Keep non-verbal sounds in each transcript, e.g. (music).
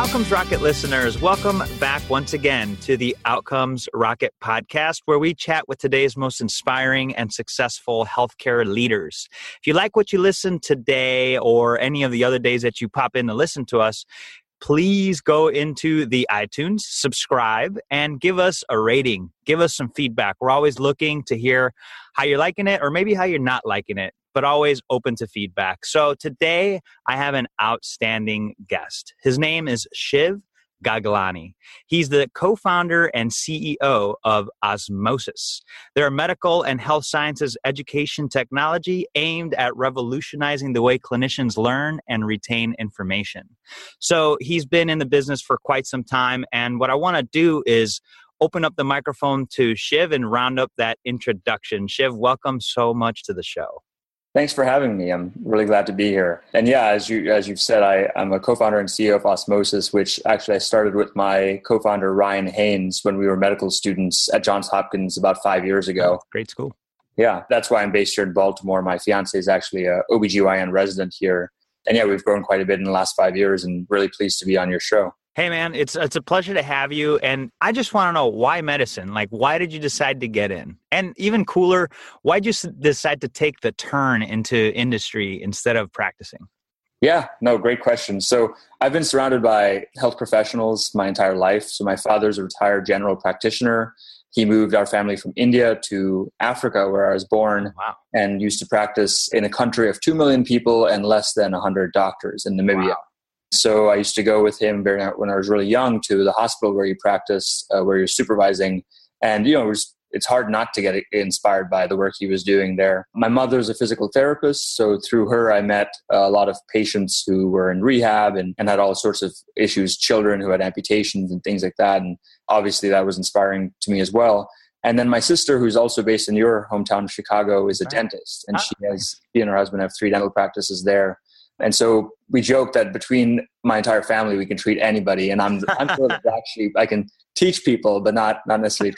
Outcomes Rocket listeners, welcome back once again to the Outcomes Rocket podcast, where we chat with today's most inspiring and successful healthcare leaders. If you like what you listen today or any of the other days that you pop in to listen to us, please go into the iTunes, subscribe, and give us a rating. Give us some feedback. We're always looking to hear how you're liking it or maybe how you're not liking it but always open to feedback. So today I have an outstanding guest. His name is Shiv Gaglani. He's the co founder and CEO of Osmosis. They're a medical and health sciences education technology aimed at revolutionizing the way clinicians learn and retain information. So he's been in the business for quite some time. And what I want to do is open up the microphone to Shiv and round up that introduction. Shiv, welcome so much to the show. Thanks for having me. I'm really glad to be here. And yeah, as you as you've said, I, I'm a co-founder and CEO of Osmosis, which actually I started with my co-founder Ryan Haynes when we were medical students at Johns Hopkins about five years ago. Oh, great school. Yeah, that's why I'm based here in Baltimore. My fiance is actually a OBGYN resident here. And yeah, we've grown quite a bit in the last five years and really pleased to be on your show. Hey man, it's it's a pleasure to have you and I just want to know why medicine? Like why did you decide to get in? And even cooler, why did you decide to take the turn into industry instead of practicing? Yeah, no, great question. So, I've been surrounded by health professionals my entire life. So, my father's a retired general practitioner. He moved our family from India to Africa, where I was born, oh, wow. and used to practice in a country of 2 million people and less than 100 doctors in Namibia. Wow. So I used to go with him very, when I was really young to the hospital where he practiced, uh, where he was supervising. And, you know, it was, it's hard not to get inspired by the work he was doing there. My mother's a physical therapist. So through her, I met a lot of patients who were in rehab and, and had all sorts of issues, children who had amputations and things like that. And obviously that was inspiring to me as well. And then my sister, who's also based in your hometown of Chicago, is a right. dentist, and ah. she has she and her husband have three dental practices there. And so we joke that between my entire family, we can treat anybody. And I'm, I'm sure that (laughs) actually I can teach people, but not, not necessarily.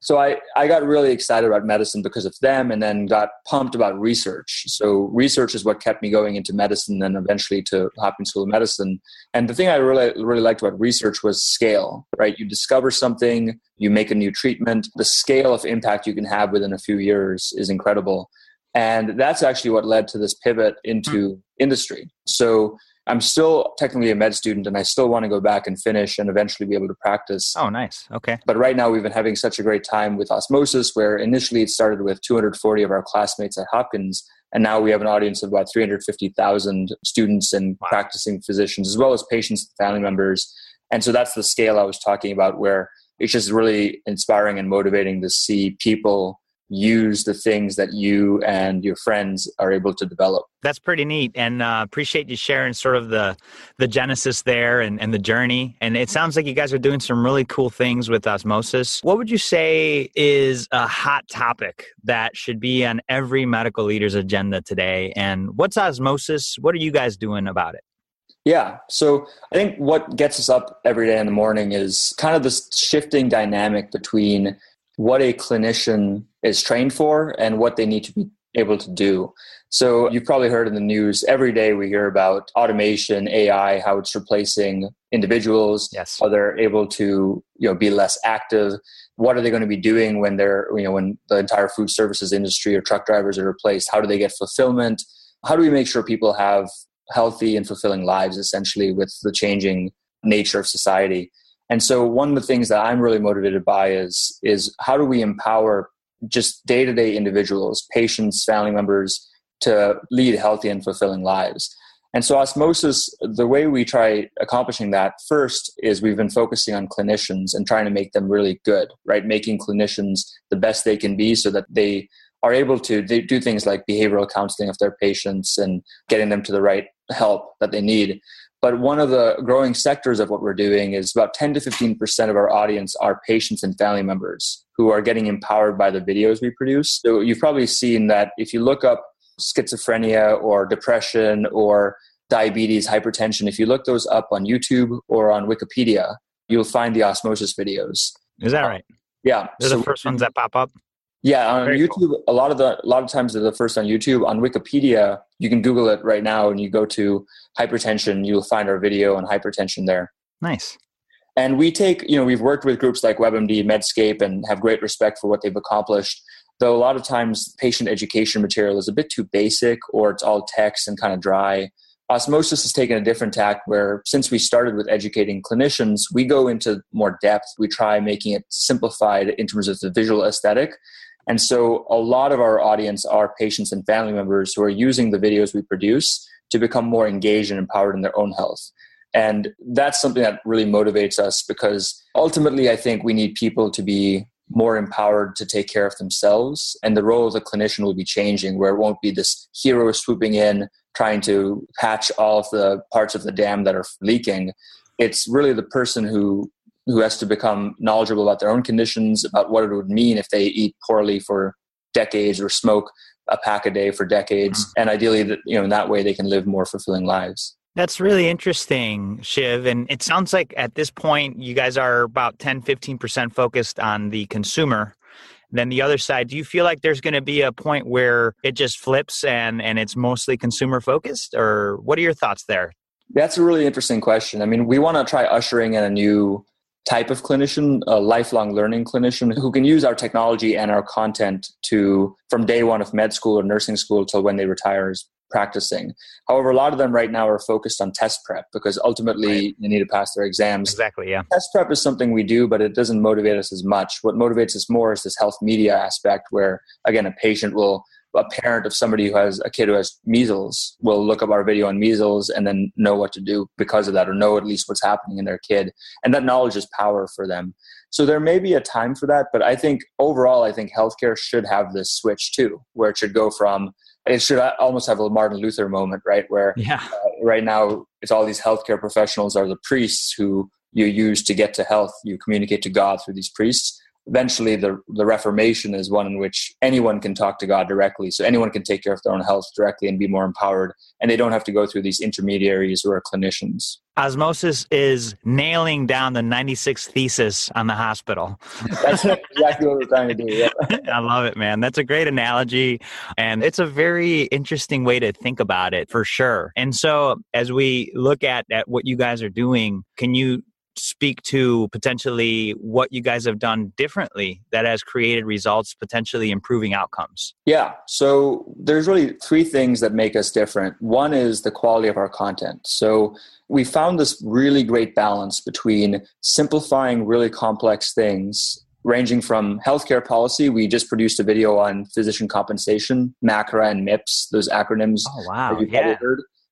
so I, I got really excited about medicine because of them and then got pumped about research. So research is what kept me going into medicine and eventually to Hopkins School of Medicine. And the thing I really, really liked about research was scale, right? You discover something, you make a new treatment. The scale of impact you can have within a few years is incredible. And that's actually what led to this pivot into mm. industry. So I'm still technically a med student and I still want to go back and finish and eventually be able to practice. Oh, nice. Okay. But right now we've been having such a great time with Osmosis, where initially it started with 240 of our classmates at Hopkins. And now we have an audience of about 350,000 students and wow. practicing physicians, as well as patients and family members. And so that's the scale I was talking about, where it's just really inspiring and motivating to see people use the things that you and your friends are able to develop. That's pretty neat and uh, appreciate you sharing sort of the the genesis there and, and the journey and it sounds like you guys are doing some really cool things with osmosis. What would you say is a hot topic that should be on every medical leader's agenda today and what's osmosis? What are you guys doing about it? Yeah. So I think what gets us up every day in the morning is kind of this shifting dynamic between what a clinician is trained for and what they need to be able to do. So you've probably heard in the news every day we hear about automation, AI, how it's replacing individuals, yes. how they're able to you know be less active. What are they going to be doing when they're you know when the entire food services industry or truck drivers are replaced? How do they get fulfillment? How do we make sure people have healthy and fulfilling lives essentially with the changing nature of society? And so one of the things that I'm really motivated by is is how do we empower just day-to-day individuals, patients, family members to lead healthy and fulfilling lives. And so osmosis, the way we try accomplishing that first is we've been focusing on clinicians and trying to make them really good, right? Making clinicians the best they can be so that they are able to do things like behavioral counseling of their patients and getting them to the right help that they need. But one of the growing sectors of what we're doing is about 10 to 15% of our audience are patients and family members who are getting empowered by the videos we produce. So you've probably seen that if you look up schizophrenia or depression or diabetes, hypertension, if you look those up on YouTube or on Wikipedia, you'll find the osmosis videos. Is that right? Yeah. They're so, the first ones that pop up? Yeah, on Very YouTube, cool. a lot of the a lot of times they're the first on YouTube. On Wikipedia, you can Google it right now, and you go to hypertension, you'll find our video on hypertension there. Nice. And we take, you know, we've worked with groups like WebMD, Medscape, and have great respect for what they've accomplished. Though a lot of times patient education material is a bit too basic or it's all text and kind of dry. Osmosis has taken a different tack where since we started with educating clinicians, we go into more depth. We try making it simplified in terms of the visual aesthetic. And so a lot of our audience are patients and family members who are using the videos we produce to become more engaged and empowered in their own health. And that's something that really motivates us because ultimately, I think we need people to be more empowered to take care of themselves. And the role of the clinician will be changing, where it won't be this hero swooping in, trying to patch all of the parts of the dam that are leaking. It's really the person who who has to become knowledgeable about their own conditions, about what it would mean if they eat poorly for decades or smoke a pack a day for decades, mm-hmm. and ideally, that you know, in that way, they can live more fulfilling lives. That's really interesting, Shiv. And it sounds like at this point, you guys are about 10, 15% focused on the consumer. Then the other side, do you feel like there's going to be a point where it just flips and, and it's mostly consumer focused? Or what are your thoughts there? That's a really interesting question. I mean, we want to try ushering in a new type of clinician, a lifelong learning clinician who can use our technology and our content to, from day one of med school or nursing school till when they retire, is practicing. However, a lot of them right now are focused on test prep because ultimately right. they need to pass their exams. Exactly, yeah. Test prep is something we do, but it doesn't motivate us as much. What motivates us more is this health media aspect where, again, a patient will a parent of somebody who has a kid who has measles will look up our video on measles and then know what to do because of that or know at least what's happening in their kid and that knowledge is power for them so there may be a time for that but i think overall i think healthcare should have this switch too where it should go from it should almost have a Martin Luther moment, right? Where yeah. Uh, right now it's all these healthcare professionals are the priests who you use to get to health. You communicate to God through these priests eventually the, the reformation is one in which anyone can talk to god directly. So anyone can take care of their own health directly and be more empowered. And they don't have to go through these intermediaries who are clinicians. Osmosis is nailing down the 96 thesis on the hospital. (laughs) That's exactly what we're trying to do yeah. (laughs) i love it man. That's a great analogy and it's a very interesting way to think about it for sure. And so as we look at, at what you guys are doing can you speak to potentially what you guys have done differently that has created results, potentially improving outcomes? Yeah. So there's really three things that make us different. One is the quality of our content. So we found this really great balance between simplifying really complex things ranging from healthcare policy. We just produced a video on physician compensation, MACRA and MIPS, those acronyms. Oh, wow. yeah.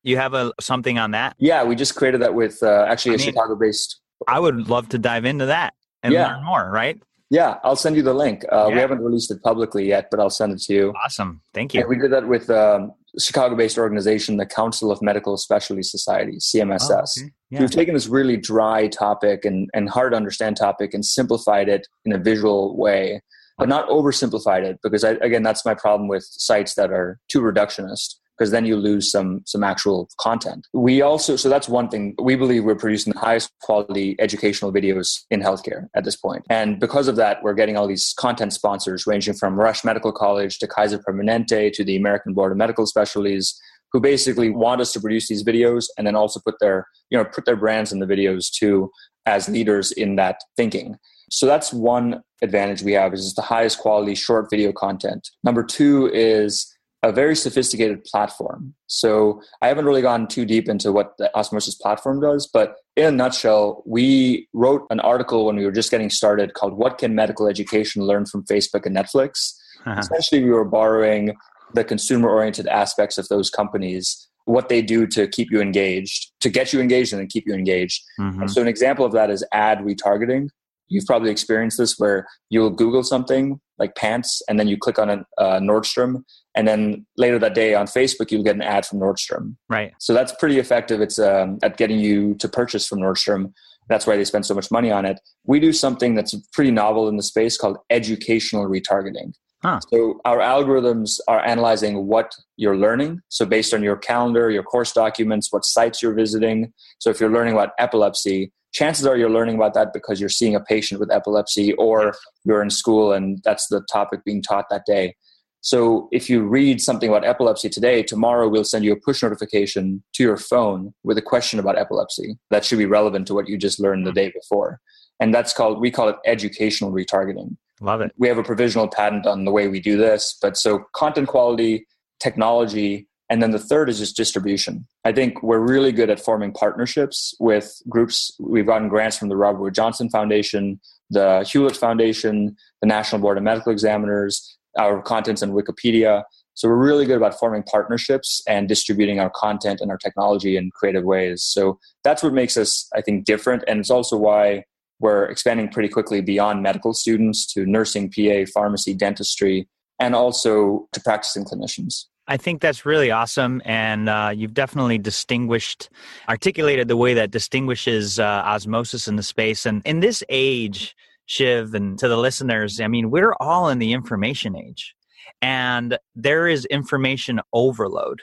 You have a something on that? Yeah, we just created that with uh, actually I a mean, Chicago-based I would love to dive into that and yeah. learn more, right? Yeah, I'll send you the link. Uh, yeah. We haven't released it publicly yet, but I'll send it to you. Awesome. Thank you. And we did that with um, Chicago based organization, the Council of Medical Specialty Societies, CMSS. Oh, okay. yeah. We've taken this really dry topic and, and hard to understand topic and simplified it in a visual way, but not oversimplified it because, I, again, that's my problem with sites that are too reductionist because then you lose some some actual content. We also so that's one thing we believe we're producing the highest quality educational videos in healthcare at this point. And because of that, we're getting all these content sponsors ranging from Rush Medical College to Kaiser Permanente to the American Board of Medical Specialties who basically want us to produce these videos and then also put their you know put their brands in the videos too as leaders in that thinking. So that's one advantage we have is the highest quality short video content. Number 2 is a very sophisticated platform. So I haven't really gone too deep into what the Osmosis platform does, but in a nutshell, we wrote an article when we were just getting started called What Can Medical Education Learn from Facebook and Netflix? Uh-huh. Essentially, we were borrowing the consumer oriented aspects of those companies, what they do to keep you engaged, to get you engaged and then keep you engaged. Mm-hmm. so, an example of that is ad retargeting. You've probably experienced this where you'll Google something like pants and then you click on a uh, Nordstrom and then later that day on Facebook, you'll get an ad from Nordstrom. Right. So that's pretty effective. It's um, at getting you to purchase from Nordstrom. That's why they spend so much money on it. We do something that's pretty novel in the space called educational retargeting. Huh. So our algorithms are analyzing what you're learning. So based on your calendar, your course documents, what sites you're visiting. So if you're learning about epilepsy, chances are you're learning about that because you're seeing a patient with epilepsy or you're in school and that's the topic being taught that day. So if you read something about epilepsy today, tomorrow we'll send you a push notification to your phone with a question about epilepsy that should be relevant to what you just learned the hmm. day before. And that's called, we call it educational retargeting. Love it. We have a provisional patent on the way we do this. But so content quality, technology, and then the third is just distribution. I think we're really good at forming partnerships with groups. We've gotten grants from the Robert Wood Johnson Foundation, the Hewlett Foundation, the National Board of Medical Examiners, our contents on Wikipedia. So we're really good about forming partnerships and distributing our content and our technology in creative ways. So that's what makes us, I think, different. And it's also why we're expanding pretty quickly beyond medical students to nursing, PA, pharmacy, dentistry, and also to practicing clinicians. I think that's really awesome. And uh, you've definitely distinguished, articulated the way that distinguishes uh, osmosis in the space. And in this age, Shiv, and to the listeners, I mean, we're all in the information age and there is information overload.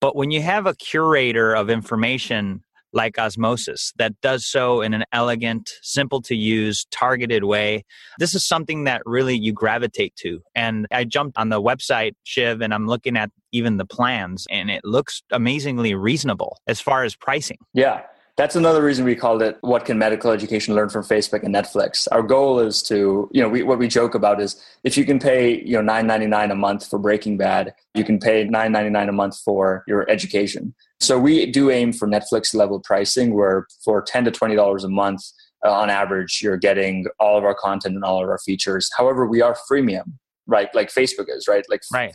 But when you have a curator of information like osmosis that does so in an elegant, simple to use, targeted way. This is something that really you gravitate to. And I jumped on the website, Shiv, and I'm looking at even the plans, and it looks amazingly reasonable as far as pricing. Yeah. That's another reason we called it what can medical education learn from Facebook and Netflix. Our goal is to, you know, we, what we joke about is if you can pay, you know, 9.99 a month for Breaking Bad, you can pay 9.99 a month for your education. So we do aim for Netflix level pricing where for 10 to $20 a month uh, on average, you're getting all of our content and all of our features. However, we are freemium, right? Like Facebook is, right? Like right.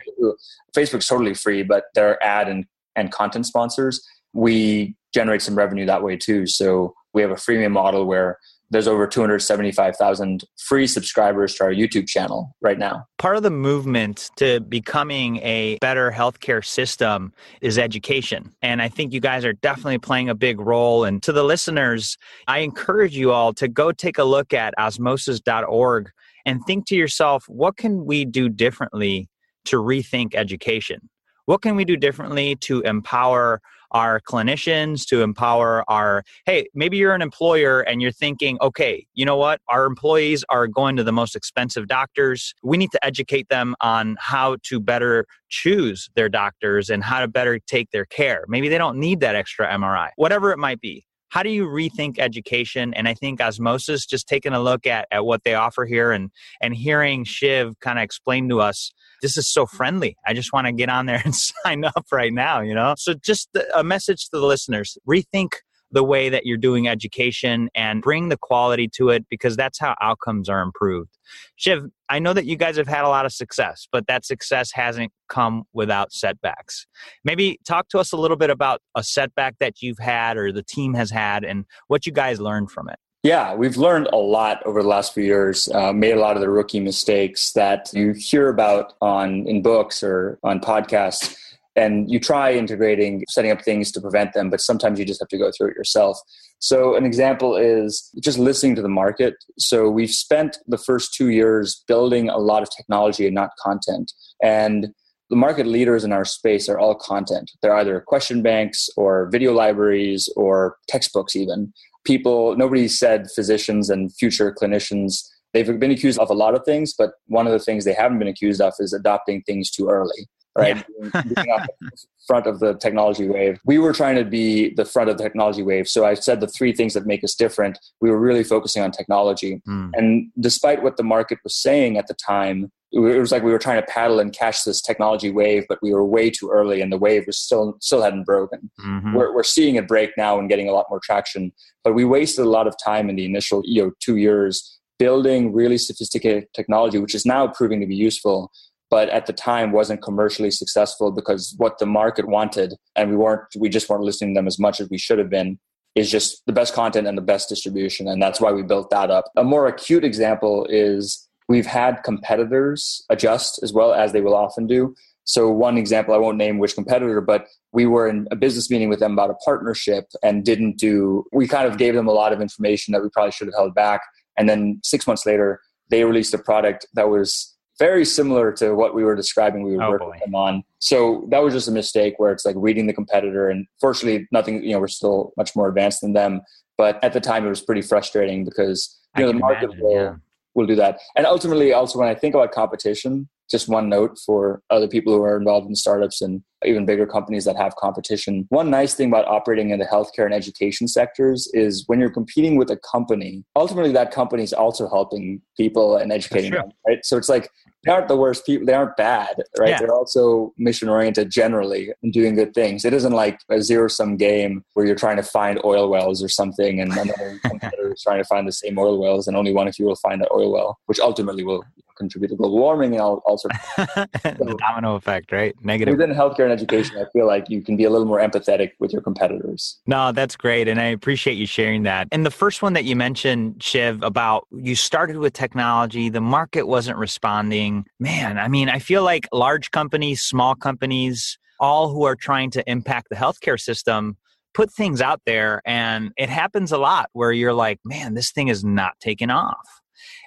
Facebook's totally free, but they're ad and, and content sponsors. We generate some revenue that way too. So we have a freemium model where there's over 275,000 free subscribers to our YouTube channel right now. Part of the movement to becoming a better healthcare system is education. And I think you guys are definitely playing a big role. And to the listeners, I encourage you all to go take a look at osmosis.org and think to yourself, what can we do differently to rethink education? What can we do differently to empower our clinicians, to empower our, hey, maybe you're an employer and you're thinking, okay, you know what? Our employees are going to the most expensive doctors. We need to educate them on how to better choose their doctors and how to better take their care. Maybe they don't need that extra MRI, whatever it might be how do you rethink education and i think osmosis just taking a look at, at what they offer here and and hearing shiv kind of explain to us this is so friendly. I just want to get on there (laughs) and sign up right now, you know? So just a message to the listeners rethink the way that you're doing education and bring the quality to it because that's how outcomes are improved. Shiv, I know that you guys have had a lot of success, but that success hasn't come without setbacks. Maybe talk to us a little bit about a setback that you've had or the team has had and what you guys learned from it. Yeah, we've learned a lot over the last few years. Uh, made a lot of the rookie mistakes that you hear about on in books or on podcasts, and you try integrating, setting up things to prevent them, but sometimes you just have to go through it yourself. So, an example is just listening to the market. So, we've spent the first two years building a lot of technology and not content, and the market leaders in our space are all content. They're either question banks or video libraries or textbooks, even people, nobody said physicians and future clinicians. They've been accused of a lot of things, but one of the things they haven't been accused of is adopting things too early, right? Yeah. (laughs) front of the technology wave. We were trying to be the front of the technology wave. So I said the three things that make us different. We were really focusing on technology. Mm. And despite what the market was saying at the time, it was like we were trying to paddle and catch this technology wave, but we were way too early, and the wave was still still hadn't broken. Mm-hmm. We're, we're seeing it break now and getting a lot more traction, but we wasted a lot of time in the initial you know two years building really sophisticated technology, which is now proving to be useful, but at the time wasn't commercially successful because what the market wanted, and we weren't we just weren't listening to them as much as we should have been. Is just the best content and the best distribution, and that's why we built that up. A more acute example is We've had competitors adjust as well as they will often do. So, one example, I won't name which competitor, but we were in a business meeting with them about a partnership and didn't do, we kind of gave them a lot of information that we probably should have held back. And then six months later, they released a product that was very similar to what we were describing we were oh, work with them on. So that was just a mistake where it's like reading the competitor and fortunately nothing, you know, we're still much more advanced than them. But at the time it was pretty frustrating because you know the market imagine, will, yeah. will do that. And ultimately also when I think about competition, just one note for other people who are involved in startups and even bigger companies that have competition. One nice thing about operating in the healthcare and education sectors is when you're competing with a company, ultimately that company is also helping people and educating them, right? So it's like they aren't the worst people. They aren't bad, right? Yeah. They're also mission oriented generally and doing good things. It isn't like a zero sum game where you're trying to find oil wells or something and another (laughs) competitor is trying to find the same oil wells and only one of you will find that oil well, which ultimately will contribute to global warming and all, all sorts of the domino effect, right? Negative. Within healthcare and education, I feel like you can be a little more empathetic with your competitors. No, that's great. And I appreciate you sharing that. And the first one that you mentioned, Shiv, about you started with technology, the market wasn't responding. Man, I mean, I feel like large companies, small companies, all who are trying to impact the healthcare system put things out there and it happens a lot where you're like man this thing is not taking off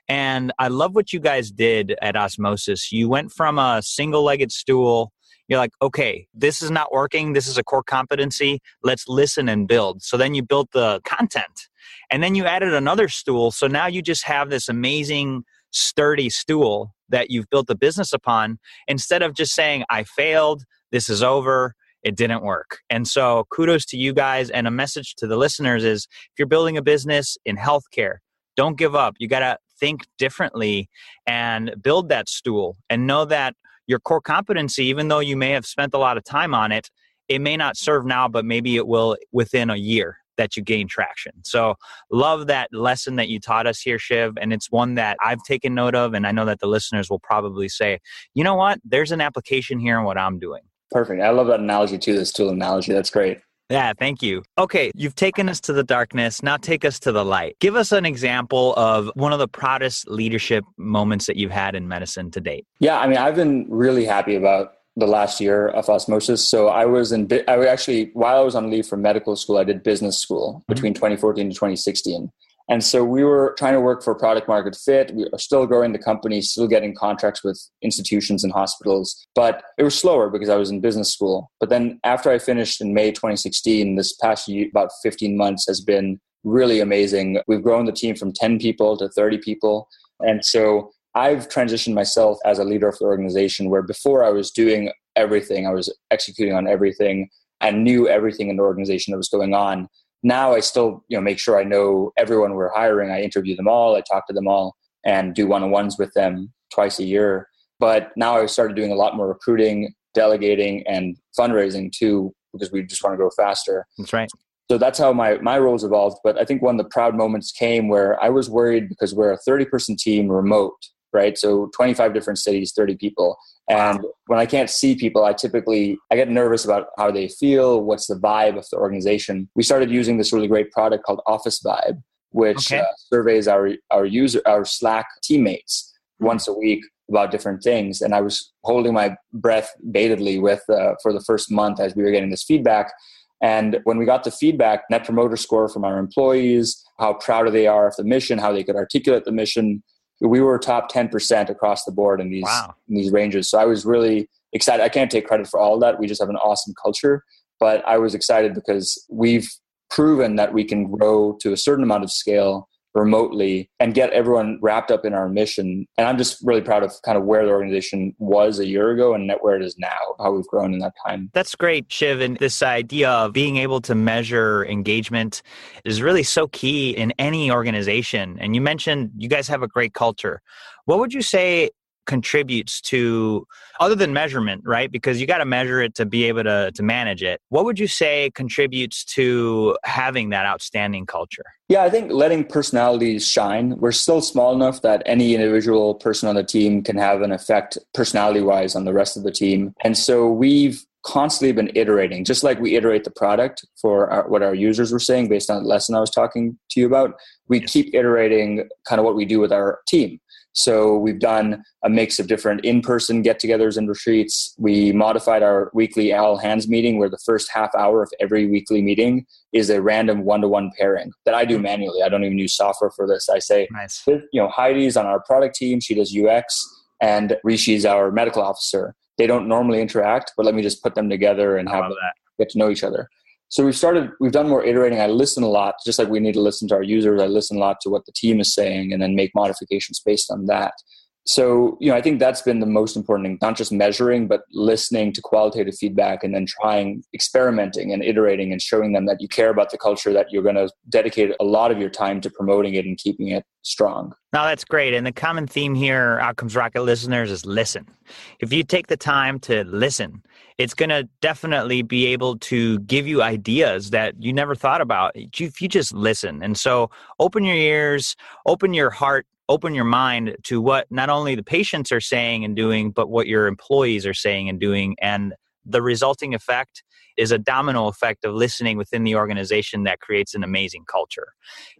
and I love what you guys did at Osmosis. You went from a single legged stool. You're like, okay, this is not working. This is a core competency. Let's listen and build. So then you built the content. And then you added another stool. So now you just have this amazing, sturdy stool that you've built the business upon instead of just saying, I failed. This is over it didn't work. And so kudos to you guys and a message to the listeners is if you're building a business in healthcare, don't give up. You got to think differently and build that stool and know that your core competency, even though you may have spent a lot of time on it, it may not serve now, but maybe it will within a year that you gain traction. So, love that lesson that you taught us here, Shiv. And it's one that I've taken note of. And I know that the listeners will probably say, you know what? There's an application here in what I'm doing. Perfect. I love that analogy too, this tool analogy. That's great. Yeah, thank you. Okay, you've taken us to the darkness. Now take us to the light. Give us an example of one of the proudest leadership moments that you've had in medicine to date. Yeah, I mean, I've been really happy about the last year of osmosis. So I was in, I actually, while I was on leave from medical school, I did business school mm-hmm. between 2014 to 2016. And so we were trying to work for product market fit. We are still growing the company, still getting contracts with institutions and hospitals, but it was slower because I was in business school. But then after I finished in May 2016, this past year, about 15 months has been really amazing. We've grown the team from 10 people to 30 people. And so I've transitioned myself as a leader of the organization where before I was doing everything, I was executing on everything and knew everything in the organization that was going on now I still you know make sure I know everyone we're hiring. I interview them all, I talk to them all, and do one on ones with them twice a year. But now I've started doing a lot more recruiting, delegating, and fundraising too, because we just want to grow faster. That's right. So that's how my my roles evolved. But I think one of the proud moments came where I was worried because we're a 30 person team remote, right? So 25 different cities, 30 people. And when I can't see people, I typically I get nervous about how they feel, what's the vibe of the organization. We started using this really great product called Office Vibe, which okay. uh, surveys our our user our Slack teammates hmm. once a week about different things. And I was holding my breath baitedly with uh, for the first month as we were getting this feedback. And when we got the feedback, net promoter score from our employees, how proud they are of the mission, how they could articulate the mission, we were top 10% across the board in these wow. in these ranges. So I was really excited. I can't take credit for all of that. We just have an awesome culture, but I was excited because we've proven that we can grow to a certain amount of scale remotely and get everyone wrapped up in our mission. And I'm just really proud of kind of where the organization was a year ago and where it is now, how we've grown in that time. That's great, Shiv. And this idea of being able to measure engagement is really so key in any organization. And you mentioned you guys have a great culture. What would you say contributes to other than measurement right? Because you got to measure it to be able to to manage it. What would you say contributes to having that outstanding culture? Yeah i think letting personalities shine. We're still small enough that any individual person on the team can have an effect personality wise on the rest of the team. And so we've constantly been iterating just like we iterate the product for our, what our users were saying based on the lesson i was talking to you about we keep iterating kind of what we do with our team so we've done a mix of different in-person get-togethers and retreats. We modified our weekly all hands meeting where the first half hour of every weekly meeting is a random one-to-one pairing that I do manually. I don't even use software for this. I say, nice. you know, Heidi's on our product team. She does UX and Rishi's our medical officer. They don't normally interact, but let me just put them together and have them get to know each other. So we've started, we've done more iterating. I listen a lot, just like we need to listen to our users. I listen a lot to what the team is saying and then make modifications based on that so you know i think that's been the most important thing not just measuring but listening to qualitative feedback and then trying experimenting and iterating and showing them that you care about the culture that you're going to dedicate a lot of your time to promoting it and keeping it strong. Now that's great and the common theme here outcomes rocket listeners is listen. If you take the time to listen it's going to definitely be able to give you ideas that you never thought about. If you just listen and so open your ears open your heart open your mind to what not only the patients are saying and doing, but what your employees are saying and doing. And the resulting effect is a domino effect of listening within the organization that creates an amazing culture.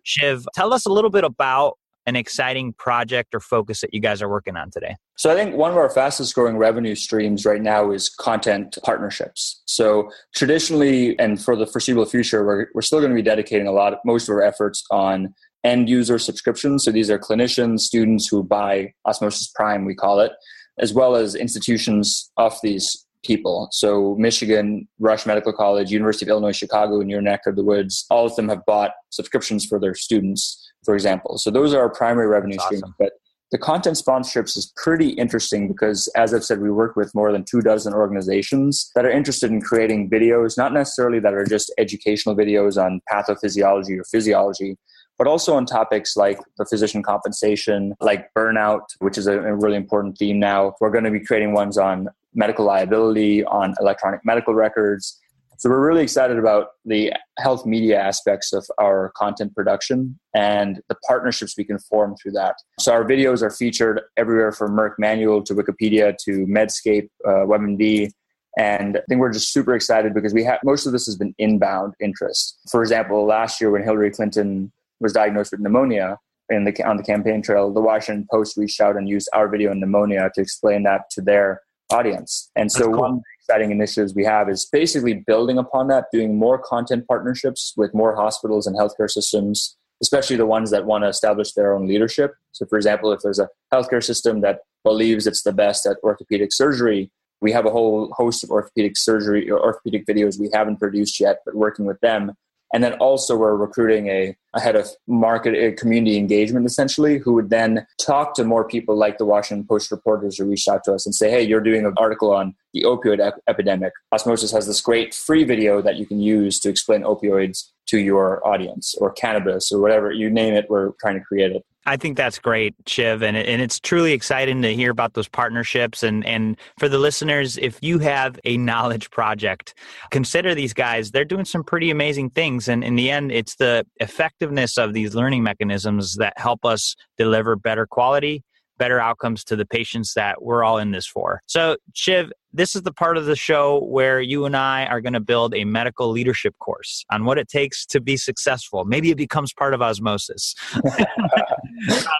Shiv, tell us a little bit about an exciting project or focus that you guys are working on today? So, I think one of our fastest growing revenue streams right now is content partnerships. So, traditionally and for the foreseeable future, we're, we're still going to be dedicating a lot, of, most of our efforts on end user subscriptions. So these are clinicians, students who buy Osmosis Prime, we call it, as well as institutions of these people. So Michigan, Rush Medical College, University of Illinois, Chicago, in your neck of the woods, all of them have bought subscriptions for their students, for example. So those are our primary revenue That's streams. Awesome. But the content sponsorships is pretty interesting because, as I've said, we work with more than two dozen organizations that are interested in creating videos, not necessarily that are just educational videos on pathophysiology or physiology, but also on topics like the physician compensation, like burnout, which is a, really important theme now. We're going to be creating ones on medical liability, on electronic medical records. So we're really excited about the health media aspects of our content production and the partnerships we can form through that. So our videos are featured everywhere from Merck Manual to Wikipedia to Medscape, uh, WebMD, and I think we're just super excited because we have most of this has been inbound interest. For example, last year when Hillary Clinton was diagnosed with pneumonia in the, on the campaign trail, the Washington Post reached out and used our video on pneumonia to explain that to their audience. And so cool. one exciting initiatives we have is basically building upon that, doing more content partnerships with more hospitals and healthcare systems, especially the ones that want to establish their own leadership. So, for example, if there's a healthcare system that believes it's the best at orthopedic surgery, we have a whole host of orthopedic surgery or orthopedic videos we haven't produced yet, but working with them and then also we're recruiting a, a head of market a community engagement essentially, who would then talk to more people like the Washington Post reporters who reached out to us and say, hey, you're doing an article on the opioid ep- epidemic. Osmosis has this great free video that you can use to explain opioids to your audience or cannabis or whatever you name it. We're trying to create it. I think that's great, Shiv, and and it's truly exciting to hear about those partnerships. And and for the listeners, if you have a knowledge project, consider these guys. They're doing some pretty amazing things, and in the end, it's the effectiveness of these learning mechanisms that help us deliver better quality better outcomes to the patients that we're all in this for. So, Shiv, this is the part of the show where you and I are going to build a medical leadership course on what it takes to be successful. Maybe it becomes part of osmosis. (laughs)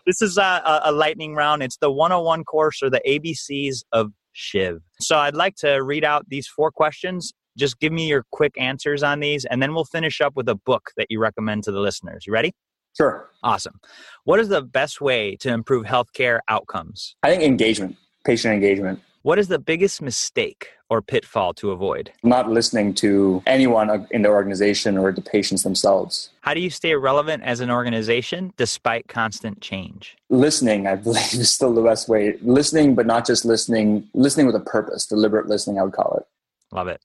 this is a, a lightning round. It's the 101 course or the ABCs of Shiv. So, I'd like to read out these four questions just give me your quick answers on these and then we'll finish up with a book that you recommend to the listeners you ready Sure. Awesome. What is the best way to improve healthcare outcomes? I think engagement, patient engagement. What is the biggest mistake or pitfall to avoid? Not listening to anyone in the organization or the patients themselves. How do you stay relevant as an organization despite constant change? Listening, I believe, (laughs) is still the best way. Listening, but not just listening, listening with a purpose, deliberate listening, I would call it. Love it.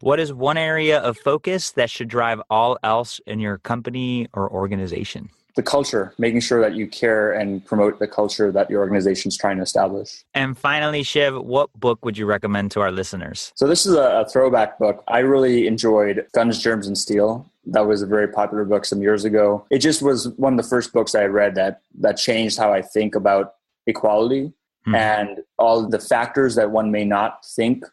What is one area of focus that should drive all else in your company or organization? The culture, making sure that you care and promote the culture that your organization is trying to establish. And finally, Shiv, what book would you recommend to our listeners? So, this is a, throwback book. I really enjoyed Guns, Germs, and Steel. That was a very popular book some years ago. It just was one of the first books I read that that changed how I think about equality hmm. and all the factors that one may not think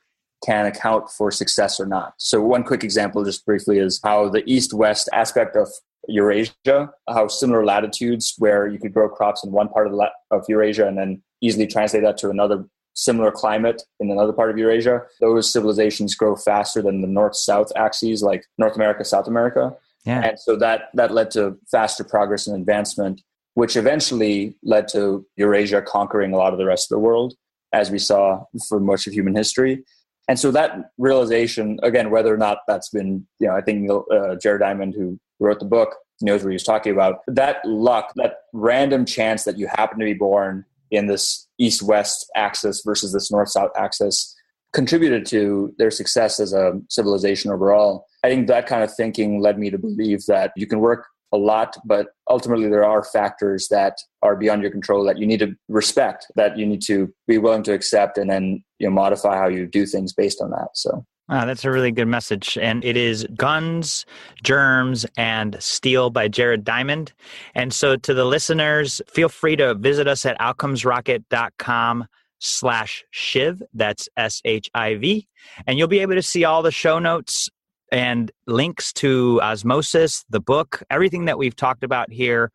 can account for success or not. So, one quick example, just briefly, is how the east west aspect of Eurasia, how similar latitudes where you could grow crops in one part of, la- of Eurasia and then easily translate that to another similar climate in another part of Eurasia, those civilizations grow faster than the north south axes, like North America, South America. Yeah. And so that, that led to faster progress and advancement which eventually led to Eurasia conquering a lot of the rest of the world, as we saw for much of human history. And so that realization, again, whether or not that's been, you know, I think uh, Jared Diamond, who wrote the book, knows what he was talking about. That luck, that random chance that you happen to be born in this east west axis versus this north south axis contributed to their success as a civilization overall. I think that kind of thinking led me to believe that you can work a lot, but ultimately there are factors that are beyond your control that you need to respect, that you need to be willing to accept and then you know modify how you do things based on that. So Wow, that's a really good message. And it is Guns, Germs, and Steel by Jared Diamond. And so to the listeners, feel free to visit us at outcomesrocket.com slash Shiv. That's S H I V. And you'll be able to see all the show notes and links to Osmosis, the book, everything that we've talked about here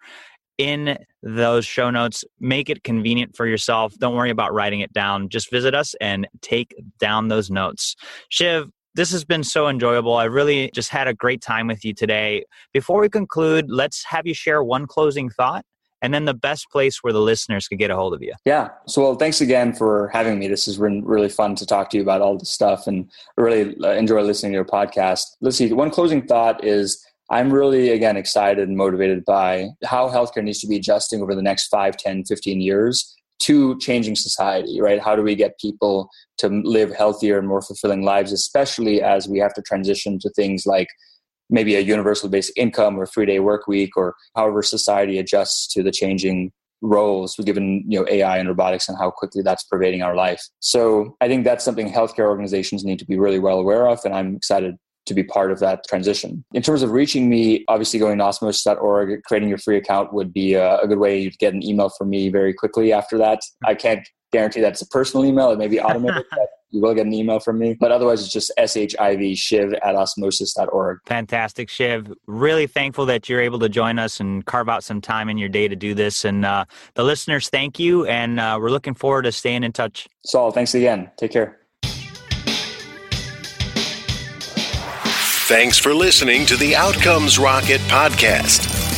in those show notes. Make it convenient for yourself. Don't worry about writing it down. Just visit us and take down those notes. Shiv, this has been so enjoyable. I really just had a great time with you today. Before we conclude, let's have you share one closing thought and then the best place where the listeners could get a hold of you. Yeah. So, well, thanks again for having me. This has been really fun to talk to you about all this stuff and really uh, enjoy listening to your podcast. Let's see. One closing thought is I'm really, again, excited and motivated by how healthcare needs to be adjusting over the next 5, 10, 15 years to changing society, right? How do we get people to live healthier and more fulfilling lives, especially as we have to transition to things like maybe a universal basic income or three day work week or however society adjusts to the changing roles given you know ai and robotics and how quickly that's pervading our life so i think that's something healthcare organizations need to be really well aware of and i'm excited to be part of that transition. In terms of reaching me, obviously going to osmosis.org, creating your free account would be a, a good way to get an email from me very quickly after that. I can't guarantee that it's a personal email. It may be automated, (laughs) you will get an email from me. But otherwise, it's just shiv shiv at osmosis.org. Fantastic, Shiv. Really thankful that you're able to join us and carve out some time in your day to do this. And uh, the listeners, thank you. And uh, we're looking forward to staying in touch. Saul, thanks again. Take care. Thanks for listening to the Outcomes Rocket podcast.